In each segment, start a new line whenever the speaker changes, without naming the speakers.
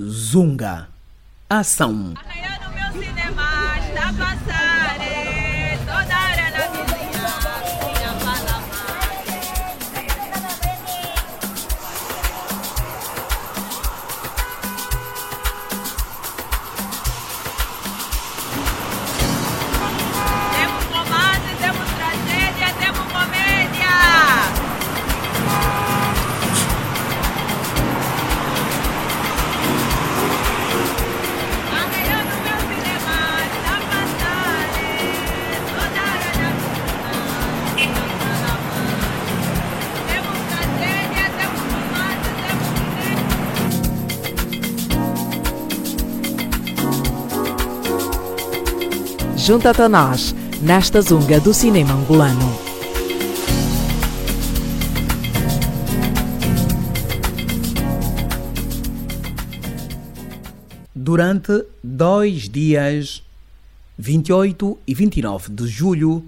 Zunga. Ação.
Junta-te a nós nesta zunga do cinema angolano.
Durante dois dias, 28 e 29 de julho,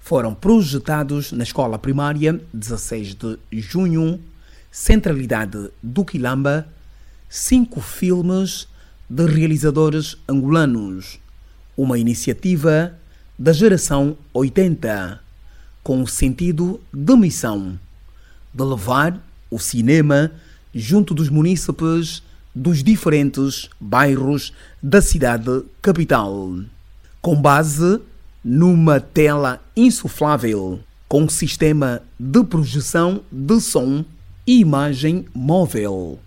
foram projetados na escola primária 16 de junho, centralidade do Quilamba, cinco filmes de realizadores angolanos uma iniciativa da geração 80, com o sentido de missão de levar o cinema junto dos munícipes dos diferentes bairros da cidade capital, com base numa tela insuflável com sistema de projeção de som e imagem móvel.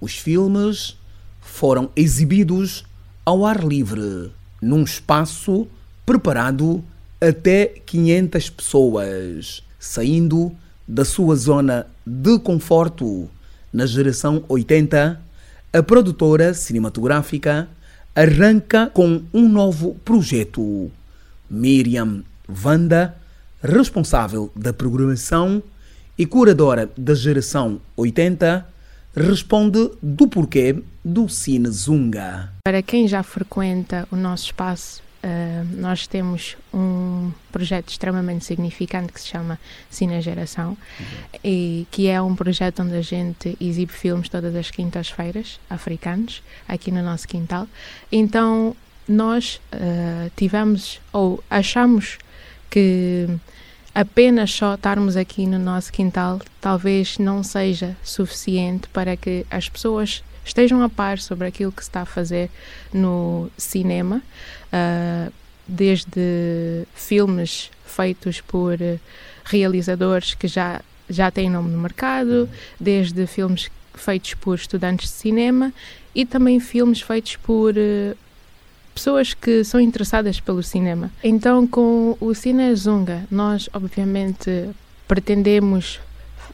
Os filmes foram exibidos ao ar livre num espaço preparado até 500 pessoas, saindo da sua zona de conforto. Na geração 80, a produtora cinematográfica arranca com um novo projeto. Miriam Vanda, responsável da programação e curadora da geração 80, responde do porquê do Cine Zunga.
Para quem já frequenta o nosso espaço, uh, nós temos um projeto extremamente significante que se chama Cine Geração, uhum. e que é um projeto onde a gente exibe filmes todas as quintas-feiras, africanos, aqui no nosso quintal. Então, nós uh, tivemos, ou achamos que apenas só estarmos aqui no nosso quintal talvez não seja suficiente para que as pessoas estejam a par sobre aquilo que se está a fazer no cinema, uh, desde filmes feitos por realizadores que já, já têm nome no mercado, desde filmes feitos por estudantes de cinema e também filmes feitos por uh, pessoas que são interessadas pelo cinema. Então, com o Cine Zunga, nós obviamente pretendemos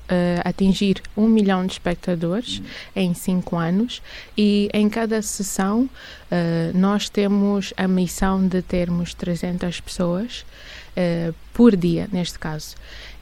Uh, atingir um milhão de espectadores uhum. em cinco anos e em cada sessão uh, nós temos a missão de termos 300 pessoas uh, por dia, neste caso.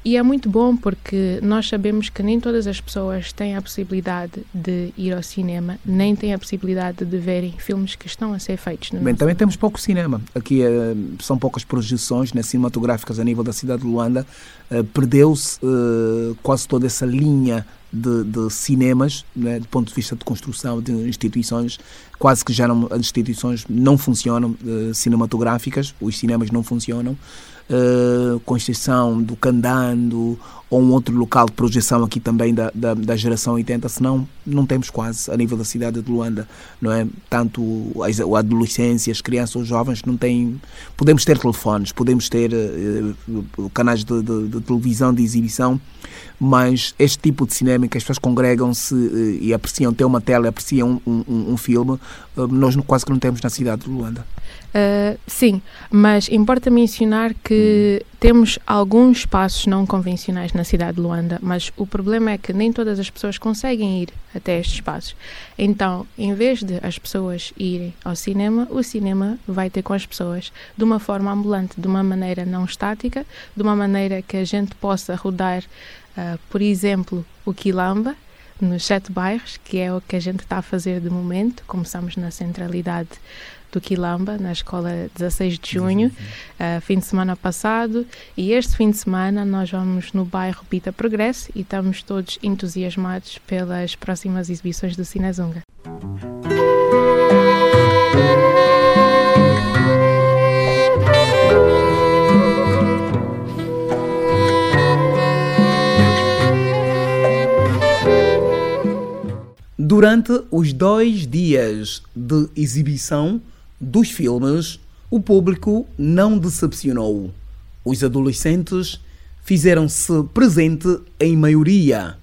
E é muito bom porque nós sabemos que nem todas as pessoas têm a possibilidade de ir ao cinema, nem têm a possibilidade de verem filmes que estão a ser feitos. No
Bem, também temos pouco cinema. Aqui uh, são poucas projeções né, cinematográficas a nível da cidade de Luanda. Uh, Perdeu-se uh, quase toda essa linha de, de cinemas, né, do ponto de vista de construção de instituições, quase que já não, as instituições não funcionam cinematográficas, os cinemas não funcionam uh, Conceição, do Candando ou um outro local de projeção aqui também da, da, da, geração 80, senão não temos quase a nível da cidade de Luanda, não é? Tanto as, a adolescência, as crianças, os jovens não têm. Podemos ter telefones, podemos ter uh, canais de, de, de, televisão, de exibição, mas este tipo de cinema em que as pessoas congregam-se uh, e apreciam, ter uma tela, apreciam um, um, um filme, uh, nós quase que não temos na cidade de Luanda.
Uh, sim, mas importa mencionar que temos alguns espaços não convencionais na cidade de Luanda, mas o problema é que nem todas as pessoas conseguem ir até estes espaços. Então, em vez de as pessoas irem ao cinema, o cinema vai ter com as pessoas de uma forma ambulante, de uma maneira não estática, de uma maneira que a gente possa rodar, uh, por exemplo, o Quilamba, nos sete bairros, que é o que a gente está a fazer de momento. Começamos na centralidade do Quilamba, na escola 16 de junho, uh, fim de semana passado. E este fim de semana nós vamos no bairro Pita Progresso e estamos todos entusiasmados pelas próximas exibições do Cinezunga.
Durante os dois dias de exibição dos filmes, o público não decepcionou. Os adolescentes fizeram-se presente em maioria.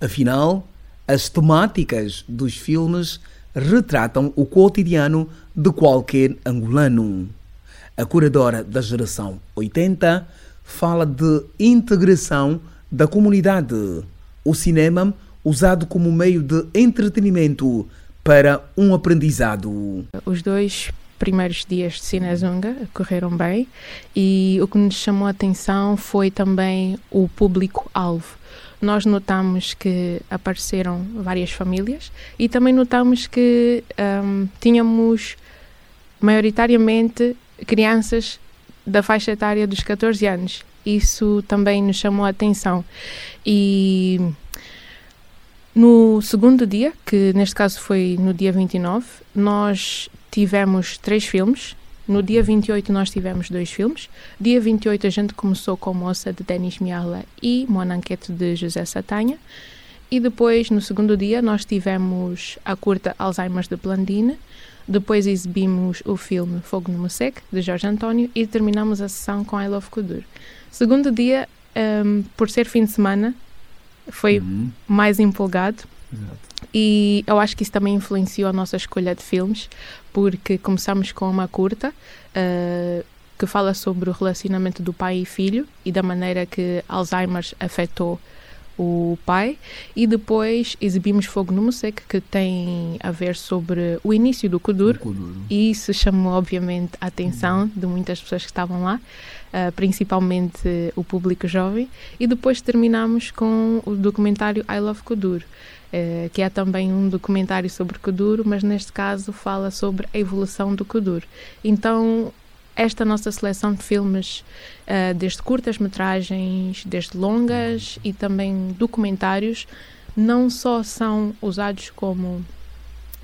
Afinal, as temáticas dos filmes retratam o cotidiano de qualquer angolano. A curadora da geração 80 fala de integração da comunidade. O cinema usado como meio de entretenimento para um aprendizado.
Os dois primeiros dias de Cinezunga correram bem e o que nos chamou a atenção foi também o público-alvo. Nós notamos que apareceram várias famílias e também notamos que um, tínhamos maioritariamente crianças da faixa etária dos 14 anos. Isso também nos chamou a atenção. E no segundo dia, que neste caso foi no dia 29, nós tivemos três filmes. No dia 28 nós tivemos dois filmes. Dia 28 a gente começou com Moça de Denis Miala e Monanquete de José Satanha. E depois, no segundo dia, nós tivemos a curta Alzheimer's de Blandine. Depois exibimos o filme Fogo no Mosec, de Jorge António, e terminamos a sessão com I Love Kudur. Segundo dia, um, por ser fim de semana, foi uhum. mais empolgado. Exato. E eu acho que isso também influenciou a nossa escolha de filmes, porque começamos com uma curta uh, que fala sobre o relacionamento do pai e filho e da maneira que Alzheimer afetou o pai e depois exibimos Fogo no Musec que tem a ver sobre o início do Kuduro, e isso chamou obviamente a atenção de muitas pessoas que estavam lá uh, principalmente o público jovem. E depois terminamos com o documentário I Love Kuduro uh, que é também um documentário sobre Kuduro mas neste caso fala sobre a evolução do Kuduro então esta nossa seleção de filmes, uh, desde curtas-metragens, desde longas e também documentários, não só são usados como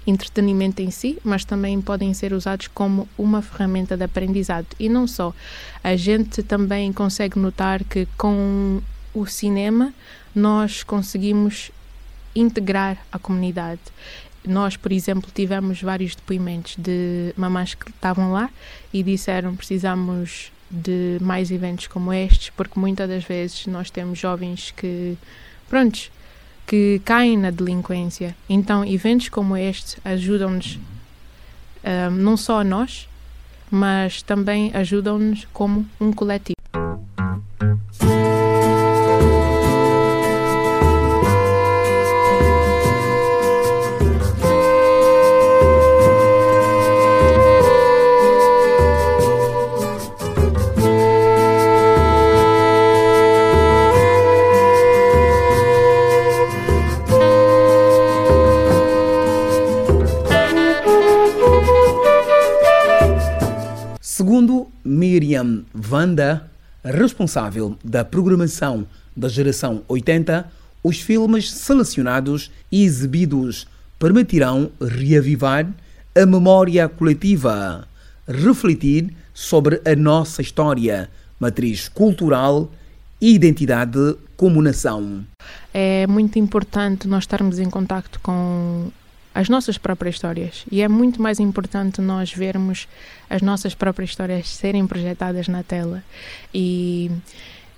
entretenimento em si, mas também podem ser usados como uma ferramenta de aprendizado. E não só. A gente também consegue notar que com o cinema nós conseguimos integrar a comunidade. Nós, por exemplo, tivemos vários depoimentos de mamães que estavam lá e disseram precisamos de mais eventos como estes, porque muitas das vezes nós temos jovens que, prontos, que caem na delinquência. Então, eventos como este ajudam-nos, um, não só a nós, mas também ajudam-nos como um coletivo.
Responsável da programação da geração 80, os filmes selecionados e exibidos permitirão reavivar a memória coletiva, refletir sobre a nossa história, matriz cultural e identidade como nação.
É muito importante nós estarmos em contato com as nossas próprias histórias. E é muito mais importante nós vermos as nossas próprias histórias serem projetadas na tela. E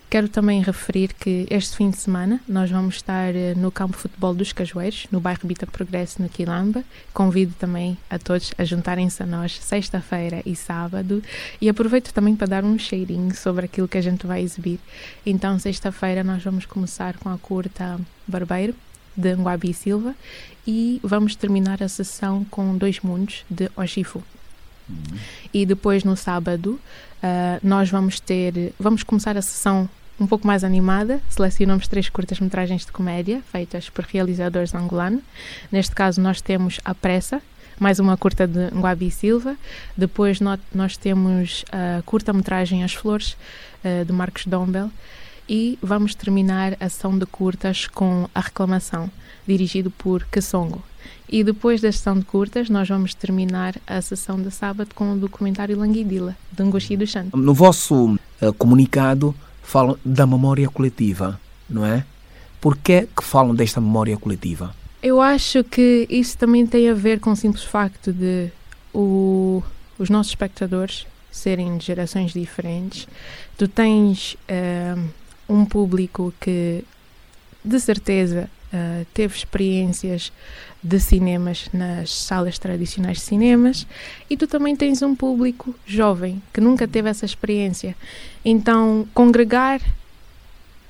quero também referir que este fim de semana nós vamos estar eh, no campo de futebol dos Cajueiros, no bairro Bita Progresso, no Quilamba. Convido também a todos a juntarem-se a nós sexta-feira e sábado. E aproveito também para dar um cheirinho sobre aquilo que a gente vai exibir. Então, sexta-feira nós vamos começar com a curta Barbeiro de Nguabi Silva e vamos terminar a sessão com Dois Mundos de Oshifu. Uhum. E depois no sábado uh, nós vamos ter, vamos começar a sessão um pouco mais animada. Selecionamos três curtas-metragens de comédia feitas por realizadores angolanos. Neste caso nós temos A Pressa, mais uma curta de Nguabi Silva. Depois nós, temos a curta-metragem As Flores, uh, de Marcos Dombel. E vamos terminar a sessão de curtas com A Reclamação, dirigido por Kassongo. E depois da sessão de curtas, nós vamos terminar a sessão de sábado com o documentário Languidila, de Ngoshi do Santo.
No vosso uh, comunicado, falam da memória coletiva, não é? Por que, que falam desta memória coletiva?
Eu acho que isso também tem a ver com o simples facto de o, os nossos espectadores serem de gerações diferentes. Tu tens uh, um público que, de certeza, uh, teve experiências de cinemas nas salas tradicionais de cinemas e tu também tens um público jovem que nunca teve essa experiência. Então, congregar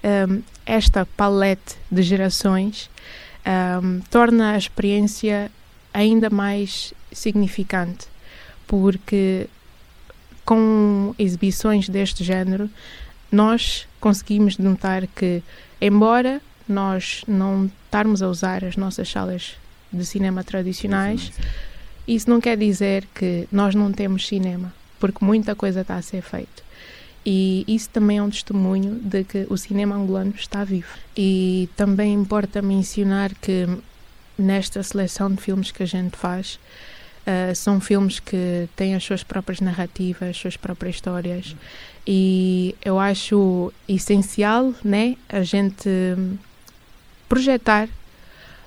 um, esta palete de gerações um, torna a experiência ainda mais significante, porque com exibições deste género nós conseguimos notar que, embora nós não estarmos a usar as nossas salas de cinema tradicionais, isso não quer dizer que nós não temos cinema, porque muita coisa está a ser feita. E isso também é um testemunho de que o cinema angolano está vivo. E também importa mencionar que nesta seleção de filmes que a gente faz, uh, são filmes que têm as suas próprias narrativas, as suas próprias histórias. E eu acho essencial né, a gente projetar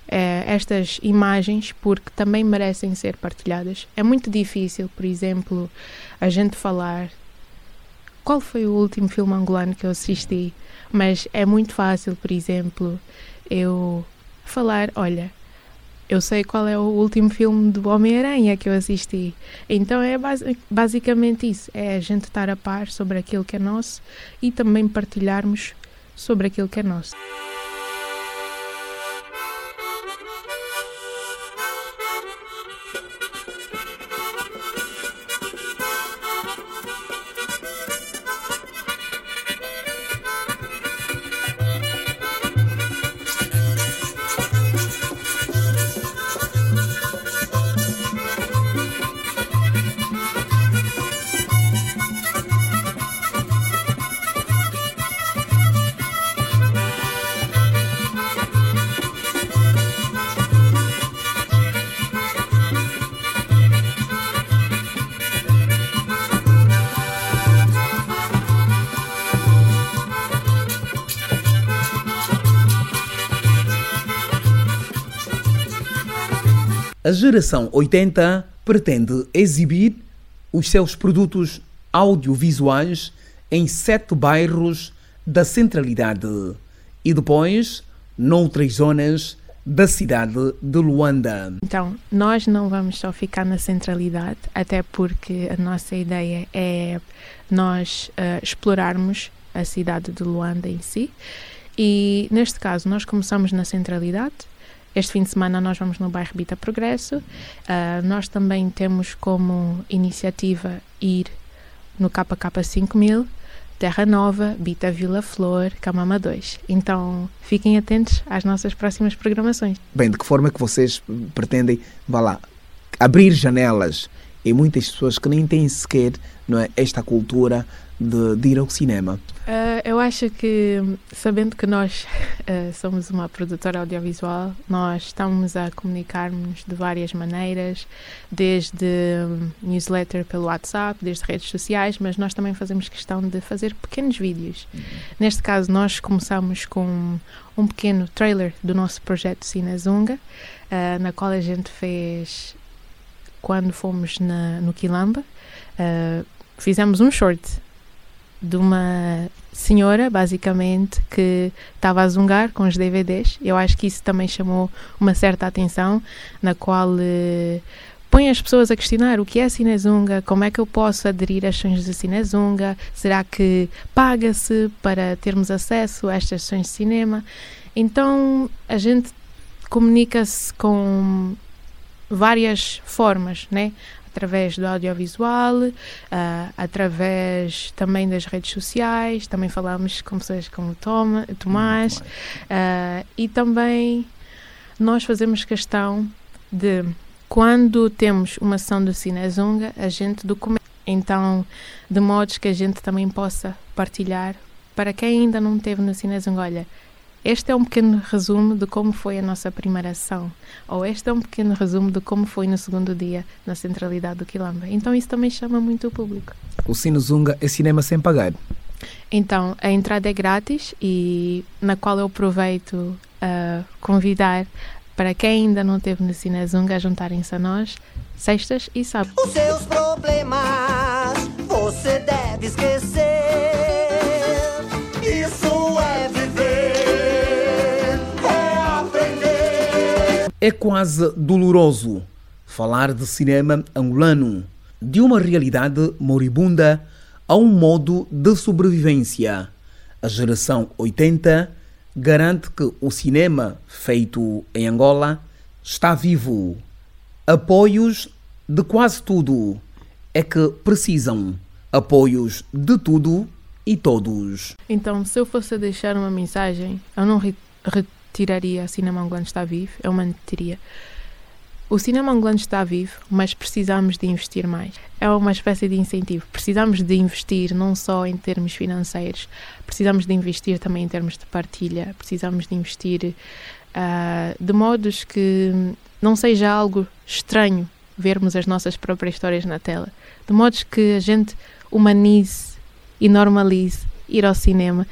é, estas imagens porque também merecem ser partilhadas. É muito difícil, por exemplo, a gente falar qual foi o último filme angolano que eu assisti, mas é muito fácil, por exemplo, eu falar, olha, eu sei qual é o último filme do Homem-Aranha que eu assisti. Então é basi basicamente isso: é a gente estar a par sobre aquilo que é nosso e também partilharmos sobre aquilo que é nosso.
A geração 80 pretende exibir os seus produtos audiovisuais em sete bairros da centralidade e depois noutras zonas da cidade de Luanda.
Então, nós não vamos só ficar na centralidade, até porque a nossa ideia é nós uh, explorarmos a cidade de Luanda em si. E neste caso, nós começamos na centralidade, este fim de semana nós vamos no bairro Bita Progresso. Uh, nós também temos como iniciativa ir no KK 5000, Terra Nova, Bita Vila Flor, Camama 2. Então fiquem atentos às nossas próximas programações.
Bem, de que forma que vocês pretendem, vá lá, abrir janelas em muitas pessoas que nem têm sequer não é, esta cultura de, de ir ao cinema?
Uh, eu acho que, sabendo que nós uh, somos uma produtora audiovisual, nós estamos a comunicar-nos de várias maneiras, desde newsletter pelo WhatsApp, desde redes sociais, mas nós também fazemos questão de fazer pequenos vídeos. Uhum. Neste caso, nós começamos com um pequeno trailer do nosso projeto Cinezunga, uh, na qual a gente fez quando fomos na, no Quilamba. fizemos um short de uma senhora, basicamente, que estava a zungar com os DVDs. Eu acho que isso também chamou uma certa atenção, na qual eh, põe as pessoas a questionar o que é Cinezunga, como é que eu posso aderir às sessões de Cinezunga, será que paga-se para termos acesso a estas sessões de cinema? Então a gente comunica-se com várias formas, né? através do audiovisual, uh, através também das redes sociais, também falamos com pessoas como Tom, Tomás, uh, e também nós fazemos questão de quando temos uma sessão do Cinezunga, a gente documenta. Então, de modos que a gente também possa partilhar para quem ainda não teve no Cinezunga, olha, este é um pequeno resumo de como foi a nossa primeira ação, ou este é um pequeno resumo de como foi no segundo dia na centralidade do Quilamba. Então isso também chama muito o público.
O Cinezunga é cinema sem pagar?
Então, a entrada é grátis e na qual eu aproveito a convidar para quem ainda não teve no Cinezunga a juntarem-se a nós sextas e sábados.
Os seus problemas você deve esquecer. É
quase doloroso falar de cinema angolano, de uma realidade moribunda a um modo de sobrevivência. A geração 80 garante que o cinema feito em Angola está vivo. Apoios de quase tudo é que precisam. Apoios de tudo e todos.
Então, se eu fosse deixar uma mensagem, eu não re- retiraria Cinema Angolano está vivo, eu manteria. O cinema angolano está vivo, mas precisamos de investir mais. É uma espécie de incentivo. Precisamos de investir não só em termos financeiros, precisamos de investir também em termos de partilha, precisamos de investir ah, de modos que não seja algo estranho vermos as nossas próprias histórias na tela, de modos que a gente humanize e normalize ir ao cinema,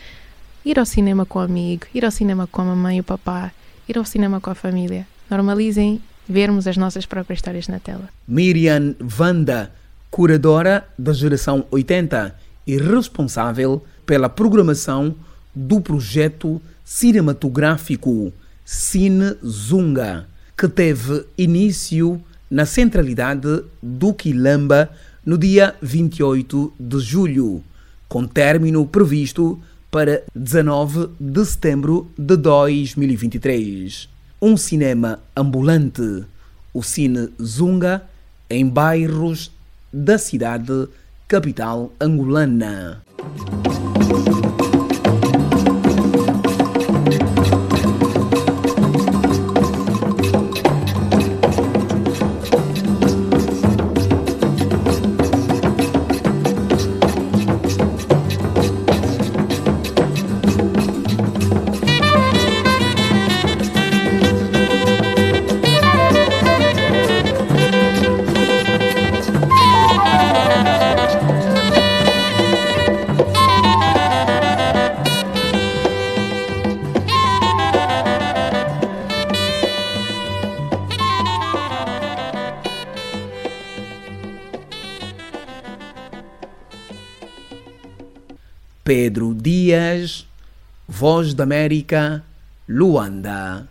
ir ao cinema com o amigo, ir ao cinema com a mamãe e o papá, ir ao cinema com a família. Normalizem vermos as nossas próprias histórias na tela.
Miriam Vanda, curadora da geração 80 e responsável pela programação do projeto cinematográfico Cine Zunga, que teve início na centralidade do Quilamba no dia 28 de julho, com término previsto para 19 de setembro de 2023. Um cinema ambulante, o Cine Zunga, em bairros da cidade capital angolana. Voz da América, Luanda.